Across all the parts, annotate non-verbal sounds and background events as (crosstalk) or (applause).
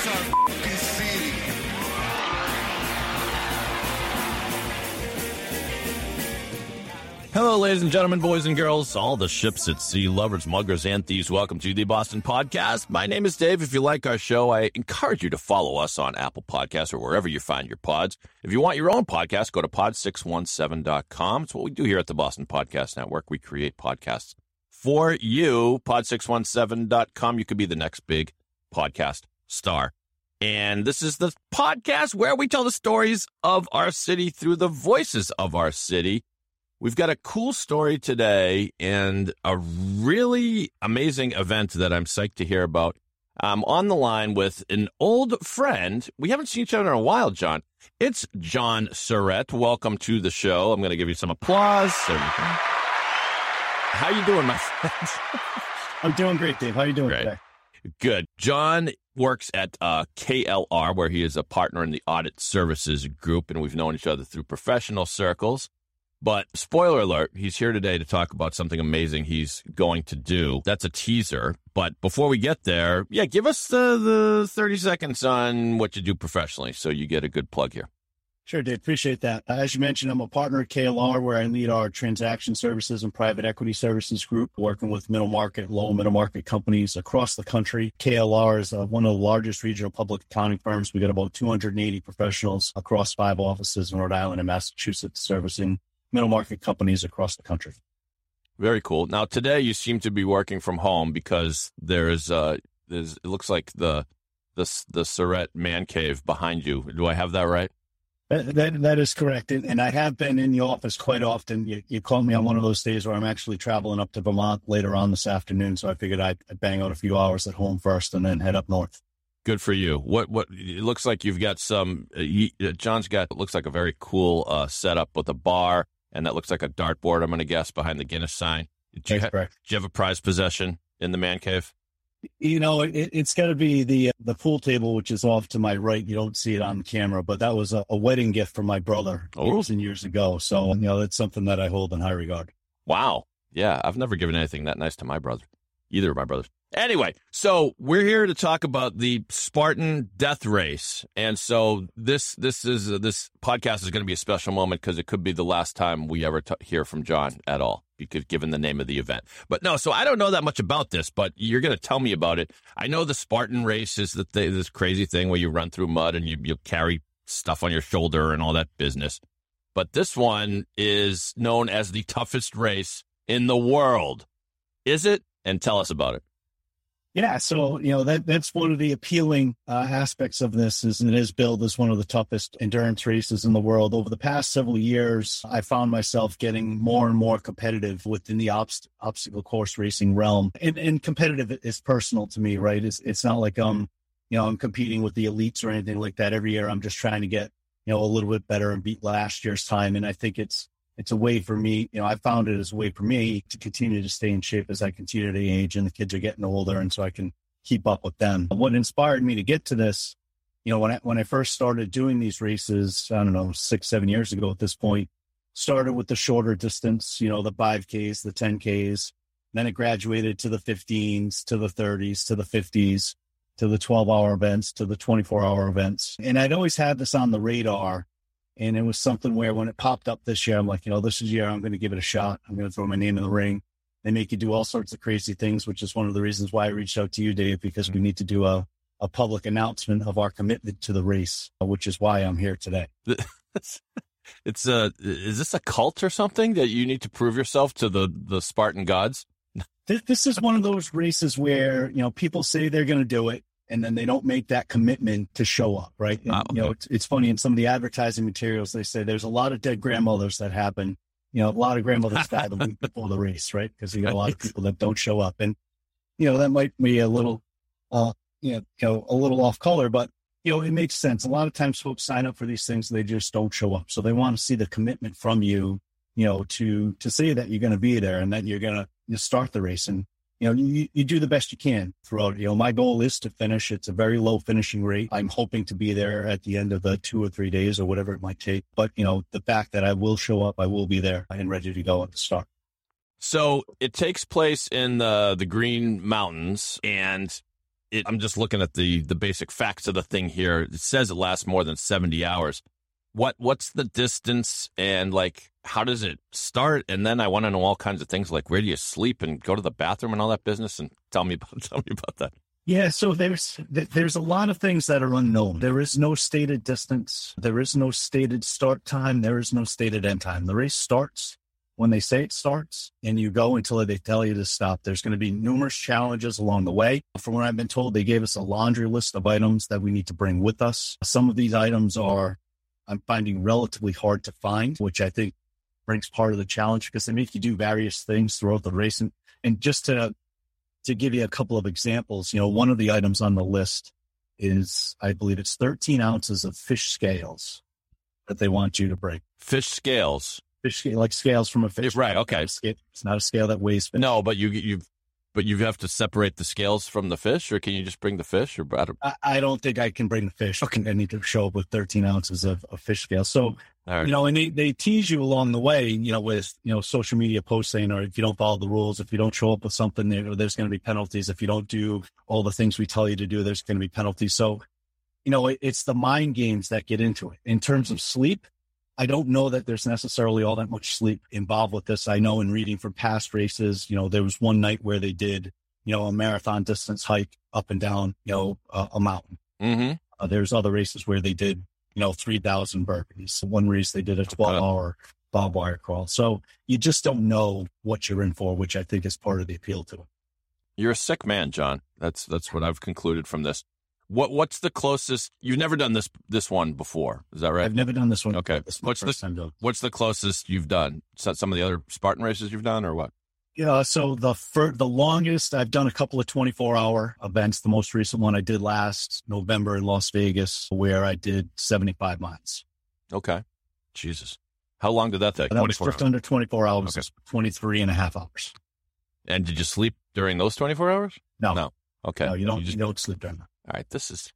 Is our city. Hello, ladies and gentlemen, boys and girls, all the ships at sea, lovers, muggers, and thieves. Welcome to the Boston Podcast. My name is Dave. If you like our show, I encourage you to follow us on Apple Podcasts or wherever you find your pods. If you want your own podcast, go to pod617.com. It's what we do here at the Boston Podcast Network. We create podcasts for you. Pod617.com. You could be the next big podcast star. And this is the podcast where we tell the stories of our city through the voices of our city. We've got a cool story today and a really amazing event that I'm psyched to hear about. I'm on the line with an old friend. We haven't seen each other in a while, John. It's John Surrette. Welcome to the show. I'm going to give you some applause. How you doing, my (laughs) friend? I'm doing great, Dave. How are you doing Great. today? Good. John works at uh, KLR, where he is a partner in the audit services group, and we've known each other through professional circles. But spoiler alert, he's here today to talk about something amazing he's going to do. That's a teaser. But before we get there, yeah, give us the, the 30 seconds on what you do professionally so you get a good plug here. Sure, Dave. Appreciate that. Uh, As you mentioned, I'm a partner at KLR, where I lead our transaction services and private equity services group, working with middle market, low middle market companies across the country. KLR is uh, one of the largest regional public accounting firms. We got about 280 professionals across five offices in Rhode Island and Massachusetts, servicing middle market companies across the country. Very cool. Now today you seem to be working from home because there is uh there's it looks like the the the Surrette man cave behind you. Do I have that right? That, that, that is correct. And, and I have been in the office quite often. You, you call me on one of those days where I'm actually traveling up to Vermont later on this afternoon. So I figured I'd, I'd bang out a few hours at home first and then head up north. Good for you. What what it looks like you've got some uh, he, uh, John's got it looks like a very cool uh setup with a bar and that looks like a dartboard I'm going to guess behind the Guinness sign. Do you, ha- correct. do you have a prized possession in the man cave? You know, it, it's got to be the the pool table, which is off to my right. You don't see it on camera, but that was a, a wedding gift from my brother Oh. years and years ago. So, you know, that's something that I hold in high regard. Wow. Yeah, I've never given anything that nice to my brother. Either of my brothers. Anyway, so we're here to talk about the Spartan death race. And so this this is uh, this podcast is going to be a special moment because it could be the last time we ever t- hear from John at all because given the name of the event. But no, so I don't know that much about this, but you're going to tell me about it. I know the Spartan race is the th- this crazy thing where you run through mud and you you carry stuff on your shoulder and all that business. But this one is known as the toughest race in the world. Is it? And tell us about it. Yeah, so you know that that's one of the appealing uh, aspects of this is it is billed as one of the toughest endurance races in the world. Over the past several years, I found myself getting more and more competitive within the obst- obstacle course racing realm, and, and competitive is personal to me, right? It's it's not like um you know I'm competing with the elites or anything like that. Every year, I'm just trying to get you know a little bit better and beat last year's time, and I think it's it's a way for me, you know, I found it as a way for me to continue to stay in shape as I continue to age and the kids are getting older and so I can keep up with them. What inspired me to get to this, you know, when I, when I first started doing these races, I don't know, six, seven years ago at this point, started with the shorter distance, you know, the 5Ks, the 10Ks. Then it graduated to the 15s, to the 30s, to the 50s, to the 12 hour events, to the 24 hour events. And I'd always had this on the radar. And it was something where when it popped up this year, I'm like, you know, this is year I'm going to give it a shot. I'm going to throw my name in the ring. They make you do all sorts of crazy things, which is one of the reasons why I reached out to you, Dave, because we need to do a, a public announcement of our commitment to the race, which is why I'm here today. (laughs) it's a is this a cult or something that you need to prove yourself to the the Spartan gods? This, this is one of those races where, you know, people say they're going to do it and then they don't make that commitment to show up, right? And, Ah, You know, it's, it's funny in some of the advertising materials, they say there's a lot of dead grandmothers that happen. You know, a lot of grandmothers die the week before the race, right? Because you got a lot of people that don't show up. And, you know, that might be a little, uh, you know, you know, a little off color, but you know, it makes sense. A lot of times folks sign up for these things, they just don't show up. So they want to see the commitment from you, you know, to, to say that you're going to be there and that you're going to start the race. And, you know, you, you do the best you can throughout. You know, my goal is to finish. It's a very low finishing rate. I'm hoping to be there at the end of the two or three days or whatever it might take. But, you know, the fact that I will show up, I will be there and ready to go at the start. So it takes place in the the Green Mountains, and it, I'm just looking at the the basic facts of the thing here. It says it lasts more than 70 hours. What what's the distance and like how does it start? And then I want to know all kinds of things like where do you sleep and go to the bathroom and all that business. And tell me about (laughs) tell me about that. Yeah, so there's there's a lot of things that are unknown. There is no stated distance. There is no stated start time. There is no stated end time. The race starts when they say it starts and you go until they tell you to stop. There's going to be numerous challenges along the way. From what I've been told, they gave us a laundry list of items that we need to bring with us. Some of these items are I'm finding relatively hard to find, which I think brings part of the challenge because they make you do various things throughout the race. And, and just to to give you a couple of examples, you know, one of the items on the list is I believe it's 13 ounces of fish scales that they want you to bring. Fish scales fish like scales from a fish. Right. Okay. It's not a scale that weighs fish. No, but you you've but you have to separate the scales from the fish, or can you just bring the fish? Or I, I don't think I can bring the fish. Okay. I need to show up with 13 ounces of, of fish scales. So right. you know, and they, they tease you along the way, you know, with you know social media posts saying, or if you don't follow the rules, if you don't show up with something, there's going to be penalties. If you don't do all the things we tell you to do, there's going to be penalties. So you know, it, it's the mind games that get into it. In terms of sleep, I don't know that there's necessarily all that much sleep involved with this. I know in reading from past races, you know, there was one night where they did, you know, a marathon distance hike up and down, you know, uh, a mountain. Mm-hmm. Uh, there's other races where they did, you know, 3,000 burpees. One race they did a 12 hour barbed wire crawl. So you just don't know what you're in for, which I think is part of the appeal to it. You're a sick man, John. That's that's what I've concluded from this. What what's the closest? You've never done this this one before, is that right? I've never done this one. Okay. This what's the what's the closest you've done? Some of the other Spartan races you've done, or what? Yeah. So the fir- the longest I've done a couple of 24 hour events. The most recent one I did last November in Las Vegas, where I did 75 miles. Okay. Jesus. How long did that take? That was just hours. under 24 hours. Okay. 23 and a half hours. And did you sleep during those 24 hours? No. No. Okay. No, you don't. You, just, you don't sleep during that. All right, this is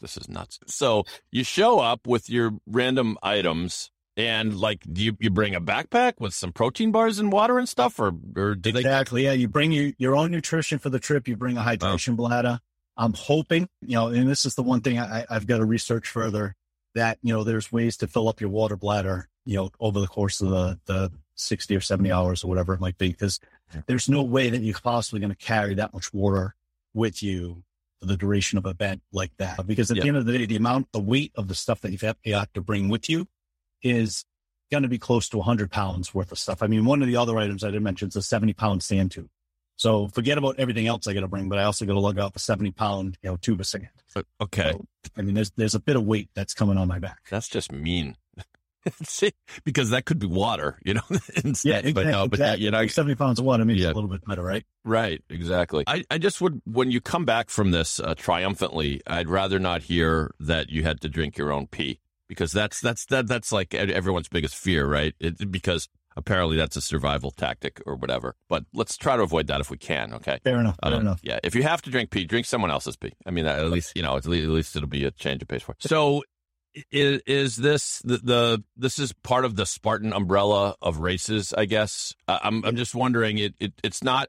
this is nuts. So you show up with your random items, and like, do you you bring a backpack with some protein bars and water and stuff, or or exactly? They... Yeah, you bring your your own nutrition for the trip. You bring a oh. hydration oh. bladder. I'm hoping, you know, and this is the one thing I, I've got to research further that you know there's ways to fill up your water bladder, you know, over the course of the the 60 or 70 hours or whatever it might be, because there's no way that you're possibly going to carry that much water with you for the duration of an event like that. Because at yep. the end of the day, the amount, the weight of the stuff that you have to bring with you is going to be close to 100 pounds worth of stuff. I mean, one of the other items I didn't mention is a 70 pound sand tube. So forget about everything else I got to bring, but I also got to lug out a 70 pound, you know, tube of sand. Okay. So, I mean, there's, there's a bit of weight that's coming on my back. That's just mean. (laughs) See, because that could be water, you know. (laughs) instead, yeah, exactly, but no, but that, you know, seventy pounds of water means yeah. a little bit better, right? Right, exactly. I, I just would when you come back from this uh, triumphantly, I'd rather not hear that you had to drink your own pee because that's that's that that's like everyone's biggest fear, right? It, because apparently that's a survival tactic or whatever. But let's try to avoid that if we can. Okay. Fair enough. Fair um, enough. Yeah. If you have to drink pee, drink someone else's pee. I mean, at least you know, at least, at least it'll be a change of pace for. You. So is, is this the, the, this is part of the Spartan umbrella of races? I guess I'm I'm just wondering. It, it it's not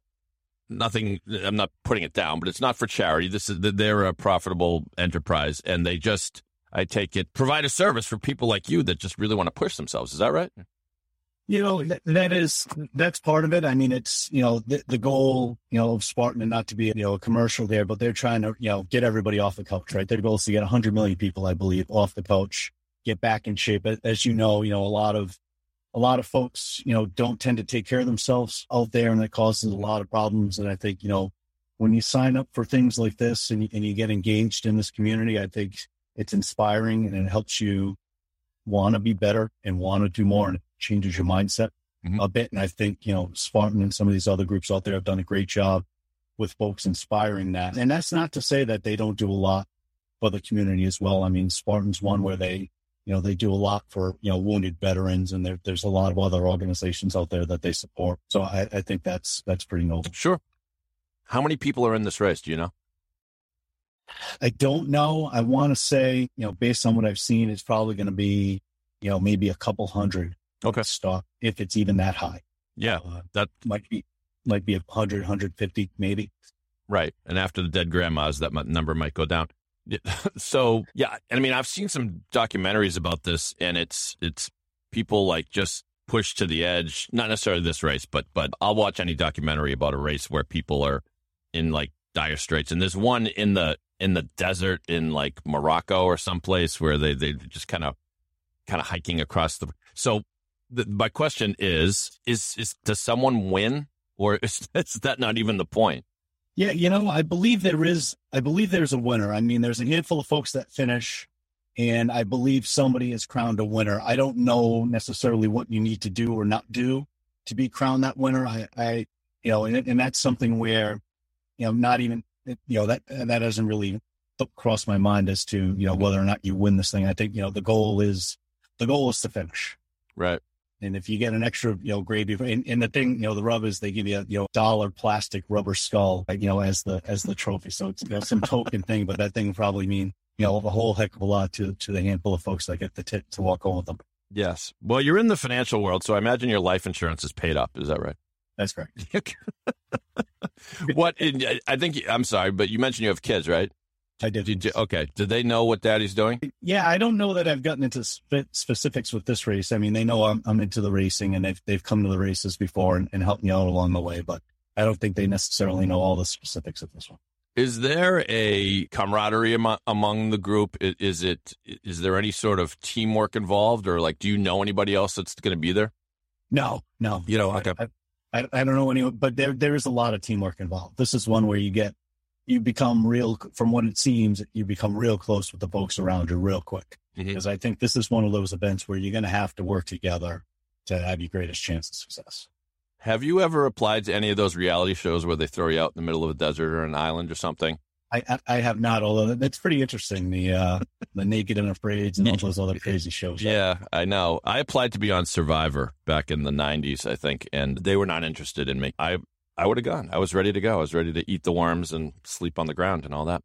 nothing. I'm not putting it down, but it's not for charity. This is they're a profitable enterprise, and they just I take it provide a service for people like you that just really want to push themselves. Is that right? You know, that, is, that's part of it. I mean, it's, you know, the, the goal, you know, of Spartan and not to be, you know, a commercial there, but they're trying to, you know, get everybody off the couch, right? Their goal is to get 100 million people, I believe, off the couch, get back in shape. As you know, you know, a lot of, a lot of folks, you know, don't tend to take care of themselves out there and that causes a lot of problems. And I think, you know, when you sign up for things like this and, and you get engaged in this community, I think it's inspiring and it helps you want to be better and want to do more. And it changes your mindset mm-hmm. a bit. And I think, you know, Spartan and some of these other groups out there have done a great job with folks inspiring that. And that's not to say that they don't do a lot for the community as well. I mean, Spartan's one where they, you know, they do a lot for, you know, wounded veterans and there, there's a lot of other organizations out there that they support. So I, I think that's, that's pretty noble. Sure. How many people are in this race? Do you know? I don't know. I want to say, you know, based on what I've seen, it's probably going to be, you know, maybe a couple hundred Okay. stock, if it's even that high. Yeah. Uh, That might be, might be a hundred, hundred fifty, maybe. Right. And after the dead grandmas, that number might go down. (laughs) So yeah, and I mean, I've seen some documentaries about this, and it's it's people like just pushed to the edge. Not necessarily this race, but but I'll watch any documentary about a race where people are in like dire straits. And there's one in the in the desert in like Morocco or someplace where they they just kind of kind of hiking across the. So the, my question is: is is does someone win, or (laughs) is, is that not even the point? Yeah, you know, I believe there is. I believe there's a winner. I mean, there's a handful of folks that finish, and I believe somebody is crowned a winner. I don't know necessarily what you need to do or not do to be crowned that winner. I, I you know, and, and that's something where, you know, not even, you know, that that doesn't really cross my mind as to you know whether or not you win this thing. I think you know the goal is the goal is to finish. Right. And if you get an extra, you know, gravy, and, and the thing, you know, the rub is they give you a, you know, dollar plastic rubber skull, you know, as the, as the trophy. So it's you know, some token thing, but that thing probably mean, you know, a whole heck of a lot to, to the handful of folks that get the tip to walk home with them. Yes. Well, you're in the financial world, so I imagine your life insurance is paid up. Is that right? That's correct. (laughs) (laughs) what? Uh, I think I'm sorry, but you mentioned you have kids, right? I did. Did you, okay. Did they know what Daddy's doing? Yeah, I don't know that I've gotten into spe- specifics with this race. I mean, they know I'm, I'm into the racing, and they've they've come to the races before and, and helped me out along the way. But I don't think they necessarily know all the specifics of this one. Is there a camaraderie among, among the group? Is, is it is there any sort of teamwork involved, or like, do you know anybody else that's going to be there? No, no, You know, okay. I, I, I don't know anyone, but there there is a lot of teamwork involved. This is one where you get you become real from what it seems you become real close with the folks around you real quick Mhm. because I think this is one of those events where you're going to have to work together to have your greatest chance of success. Have you ever applied to any of those reality shows where they throw you out in the middle of a desert or an island or something? I I, have not, although that's pretty interesting. The uh, the naked and afraid and all those other (laughs) crazy shows. Yeah, I know. I applied to be on Survivor back in the 90s, I think, and they were not interested in me. I I would have gone. I was ready to go. I was ready to eat the worms and sleep on the ground and all that.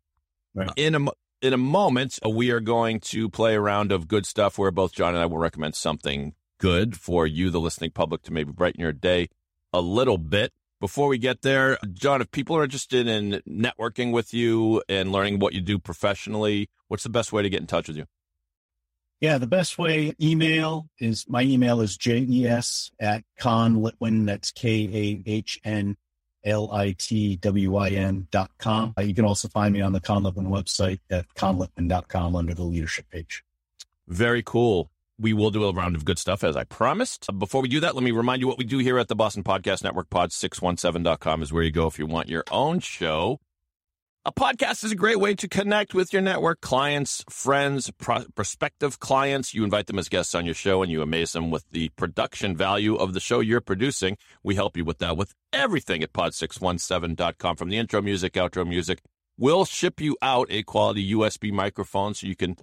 Right. In a in a moment, we are going to play a round of good stuff where both John and I will recommend something good for you, the listening public, to maybe brighten your day a little bit. Before we get there, John, if people are interested in networking with you and learning what you do professionally, what's the best way to get in touch with you? Yeah, the best way email is my email is jes at kahnlitwin. That's K A H N L I T W I N dot com. Uh, you can also find me on the Kahn Litwin website at kahnlitwin.com under the leadership page. Very cool. We will do a round of good stuff as I promised. Uh, before we do that, let me remind you what we do here at the Boston Podcast Network. Pod617.com is where you go if you want your own show. A podcast is a great way to connect with your network clients, friends, pro- prospective clients. You invite them as guests on your show and you amaze them with the production value of the show you're producing. We help you with that with everything at pod617.com from the intro music, outro music. We'll ship you out a quality USB microphone so you can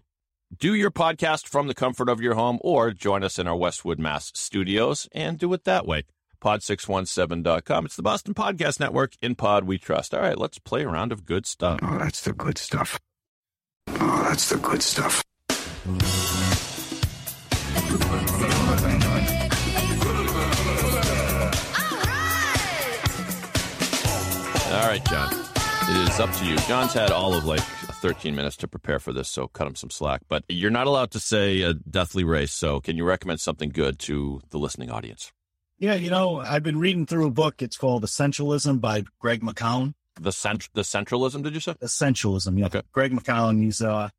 do your podcast from the comfort of your home or join us in our Westwood, Mass studios and do it that way. Pod617.com. It's the Boston Podcast Network. In Pod, we trust. All right, let's play a round of good stuff. Oh, that's the good stuff. Oh, that's the good stuff. All right, John. It is up to you. John's had all of like 13 minutes to prepare for this, so cut him some slack. But you're not allowed to say a deathly race, so can you recommend something good to the listening audience? Yeah, you know, I've been reading through a book. It's called Essentialism by Greg McKeown. The cent- the centralism, did you say? Essentialism, yeah. Okay. Greg McKeown, he's uh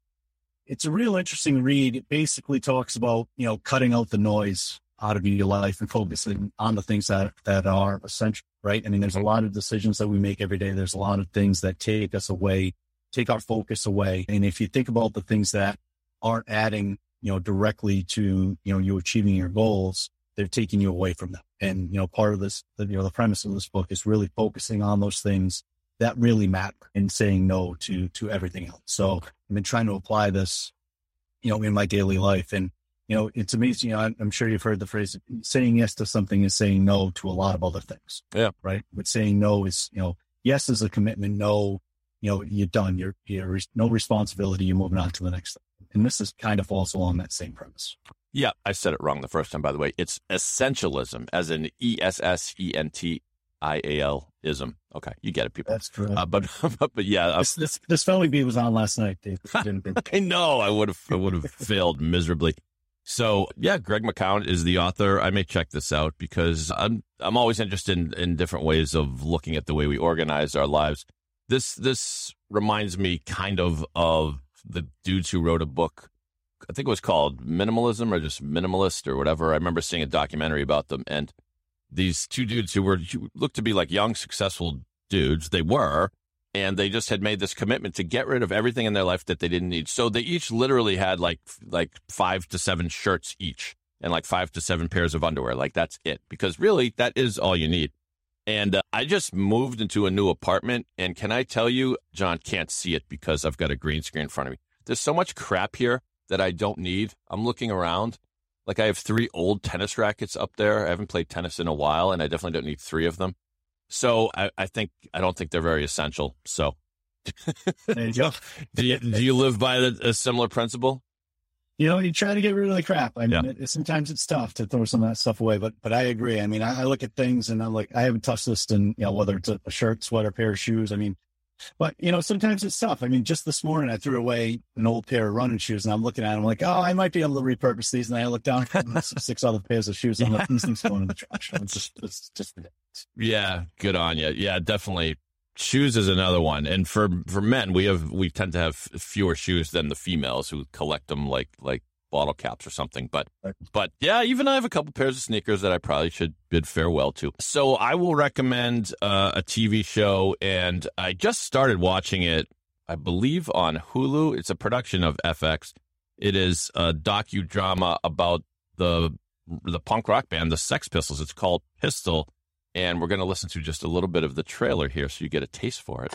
it's a real interesting read. It basically talks about, you know, cutting out the noise out of your life and focusing on the things that that are essential, right? I mean, there's a lot of decisions that we make every day. There's a lot of things that take us away, take our focus away. And if you think about the things that aren't adding, you know, directly to, you know, you achieving your goals, they're taking you away from them. And, you know, part of this, the, you know, the premise of this book is really focusing on those things that really matter in saying no to to everything else. So I've been trying to apply this, you know, in my daily life. And, you know, it's amazing. You know, I'm sure you've heard the phrase saying yes to something is saying no to a lot of other things. Yeah. Right. But saying no is, you know, yes is a commitment. No, you know, you're done. You're, you're no responsibility. You're moving on to the next thing. And this is kind of falls along that same premise. Yeah, I said it wrong the first time, by the way. It's essentialism, as in E S S E N T I A L ism. Okay, you get it, people. That's true. Uh, but, (laughs) but but yeah, uh, this, this, this spelling bee was on last night, Dave. (laughs) I know I would have I would have (laughs) failed miserably. So yeah, Greg McKeown is the author. I may check this out because I'm I'm always interested in, in different ways of looking at the way we organize our lives. This this reminds me kind of of the dudes who wrote a book. I think it was called Minimalism or just Minimalist or whatever. I remember seeing a documentary about them and these two dudes who were who looked to be like young, successful dudes. They were, and they just had made this commitment to get rid of everything in their life that they didn't need. So they each literally had like like five to seven shirts each, and like five to seven pairs of underwear. Like that's it, because really that is all you need. And uh, I just moved into a new apartment, and can I tell you, John can't see it because I've got a green screen in front of me. There's so much crap here that I don't need. I'm looking around. Like I have three old tennis rackets up there. I haven't played tennis in a while, and I definitely don't need three of them. So I, I think I don't think they're very essential. So (laughs) there you go. do you do you live by the, a similar principle? You know, you try to get rid of the crap. I mean, Yeah. it, sometimes it's tough to throw some of that stuff away, but but I agree. I mean, I, I look at things and I'm like, I haven't touched this in you know whether it's a, a shirt, sweater, pair of shoes. I mean, but you know, sometimes it's tough. I mean, just this morning I threw away an old pair of running shoes, and I'm looking at them like, oh, I might be able to repurpose these. And I look down, (laughs) and six other pairs of shoes. I'm like, hmm, these things going in the trash. It's just, it's just Yeah, good on you. Yeah, definitely. Shoes is another one, and for for men, we have we tend to have fewer shoes than the females who collect them like like bottle caps or something. But but yeah, even I have a couple pairs of sneakers that I probably should bid farewell to. So I will recommend uh, a TV show, and I just started watching it. I believe on Hulu. It's a production of FX. It is a docudrama about the the punk rock band, the Sex Pistols. It's called Pistol, and we're going to listen to just a little bit of the trailer here so you get a taste for it.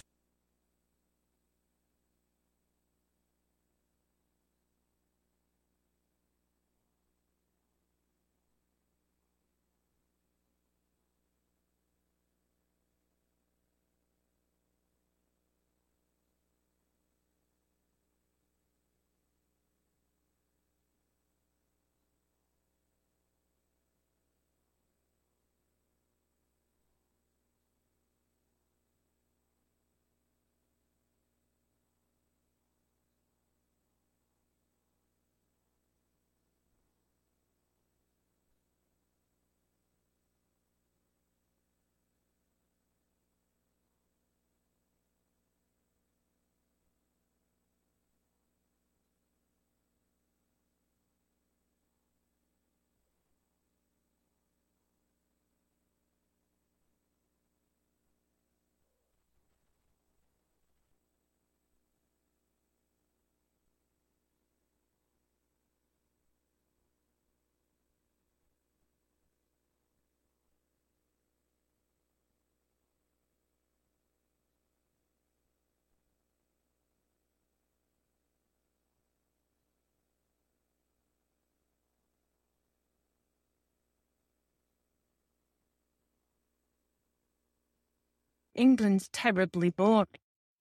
England's terribly boring.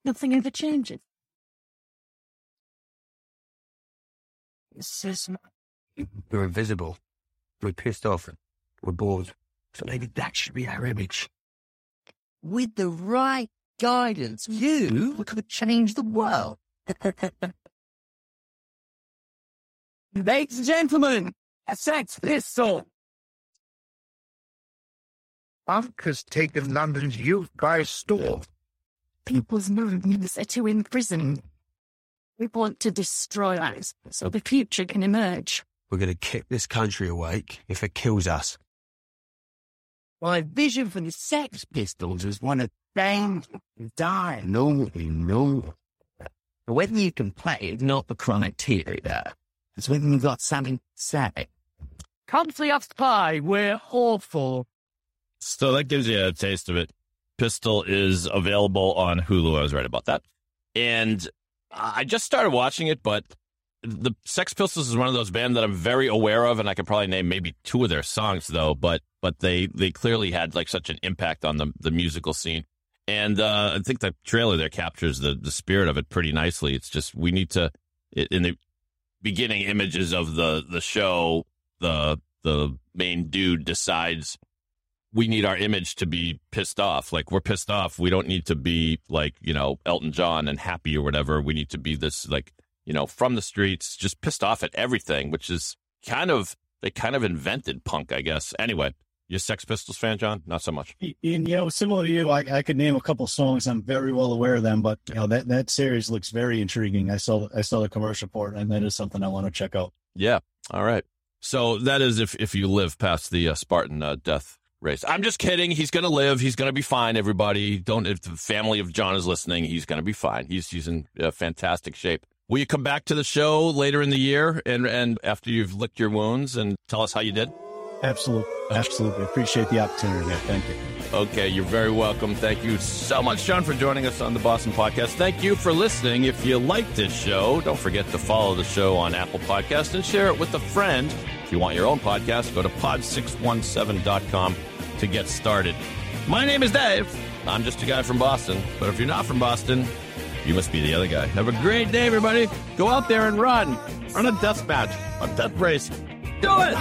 Nothing ever changes. We're invisible. We're pissed off. We're bored. So maybe that should be our image. With the right guidance, you could change the world. (laughs) Ladies and gentlemen, a sex pistol. Punk has taken London's youth by storm. people's minds are too imprisoned. We want to destroy us so the future can emerge. We're going to keep this country awake if it kills us. My vision for the Sex Pistols was one of them die. No, no. Whether you can play is not the criteria. It's whether you've got something to say. Come see us play. We're awful. So that gives you a taste of it. Pistol is available on Hulu. I was right about that. And I just started watching it, but the Sex Pistols is one of those bands that I'm very aware of, and I could probably name maybe two of their songs though. But but they they clearly had like such an impact on the the musical scene, and uh, I think the trailer there captures the the spirit of it pretty nicely. It's just we need to in the beginning images of the the show, the the main dude decides we need our image to be pissed off. Like we're pissed off. We don't need to be like, you know, Elton John and happy or whatever. We need to be this like, you know, from the streets, just pissed off at everything, which is kind of they kind of invented punk, I guess. Anyway, you a Sex Pistols fan, John? Not so much. You know, similar to you, I, I could name a couple songs. I'm very well aware of them, but you know that that series looks very intriguing. I saw I saw the commercial for it, and that is something I want to check out. Yeah. All right. So that is if if you live past the uh, Spartan uh, death race. I'm just kidding. He's going to live. He's going to be fine. Everybody, don't. If the family of John is listening, he's going to be fine. He's he's in uh, fantastic shape. Will you come back to the show later in the year and and after you've licked your wounds and tell us how you did? Absolutely, absolutely. Appreciate the opportunity. Thank you. Okay, you're very welcome. Thank you so much, John, for joining us on the Boston Podcast. Thank you for listening. If you like this show, don't forget to follow the show on Apple Podcast and share it with a friend. If you want your own podcast, go to pod617.com to get started. My name is Dave. I'm just a guy from Boston. But if you're not from Boston, you must be the other guy. Have a great day, everybody. Go out there and run. Run a death match, a death race. Do it.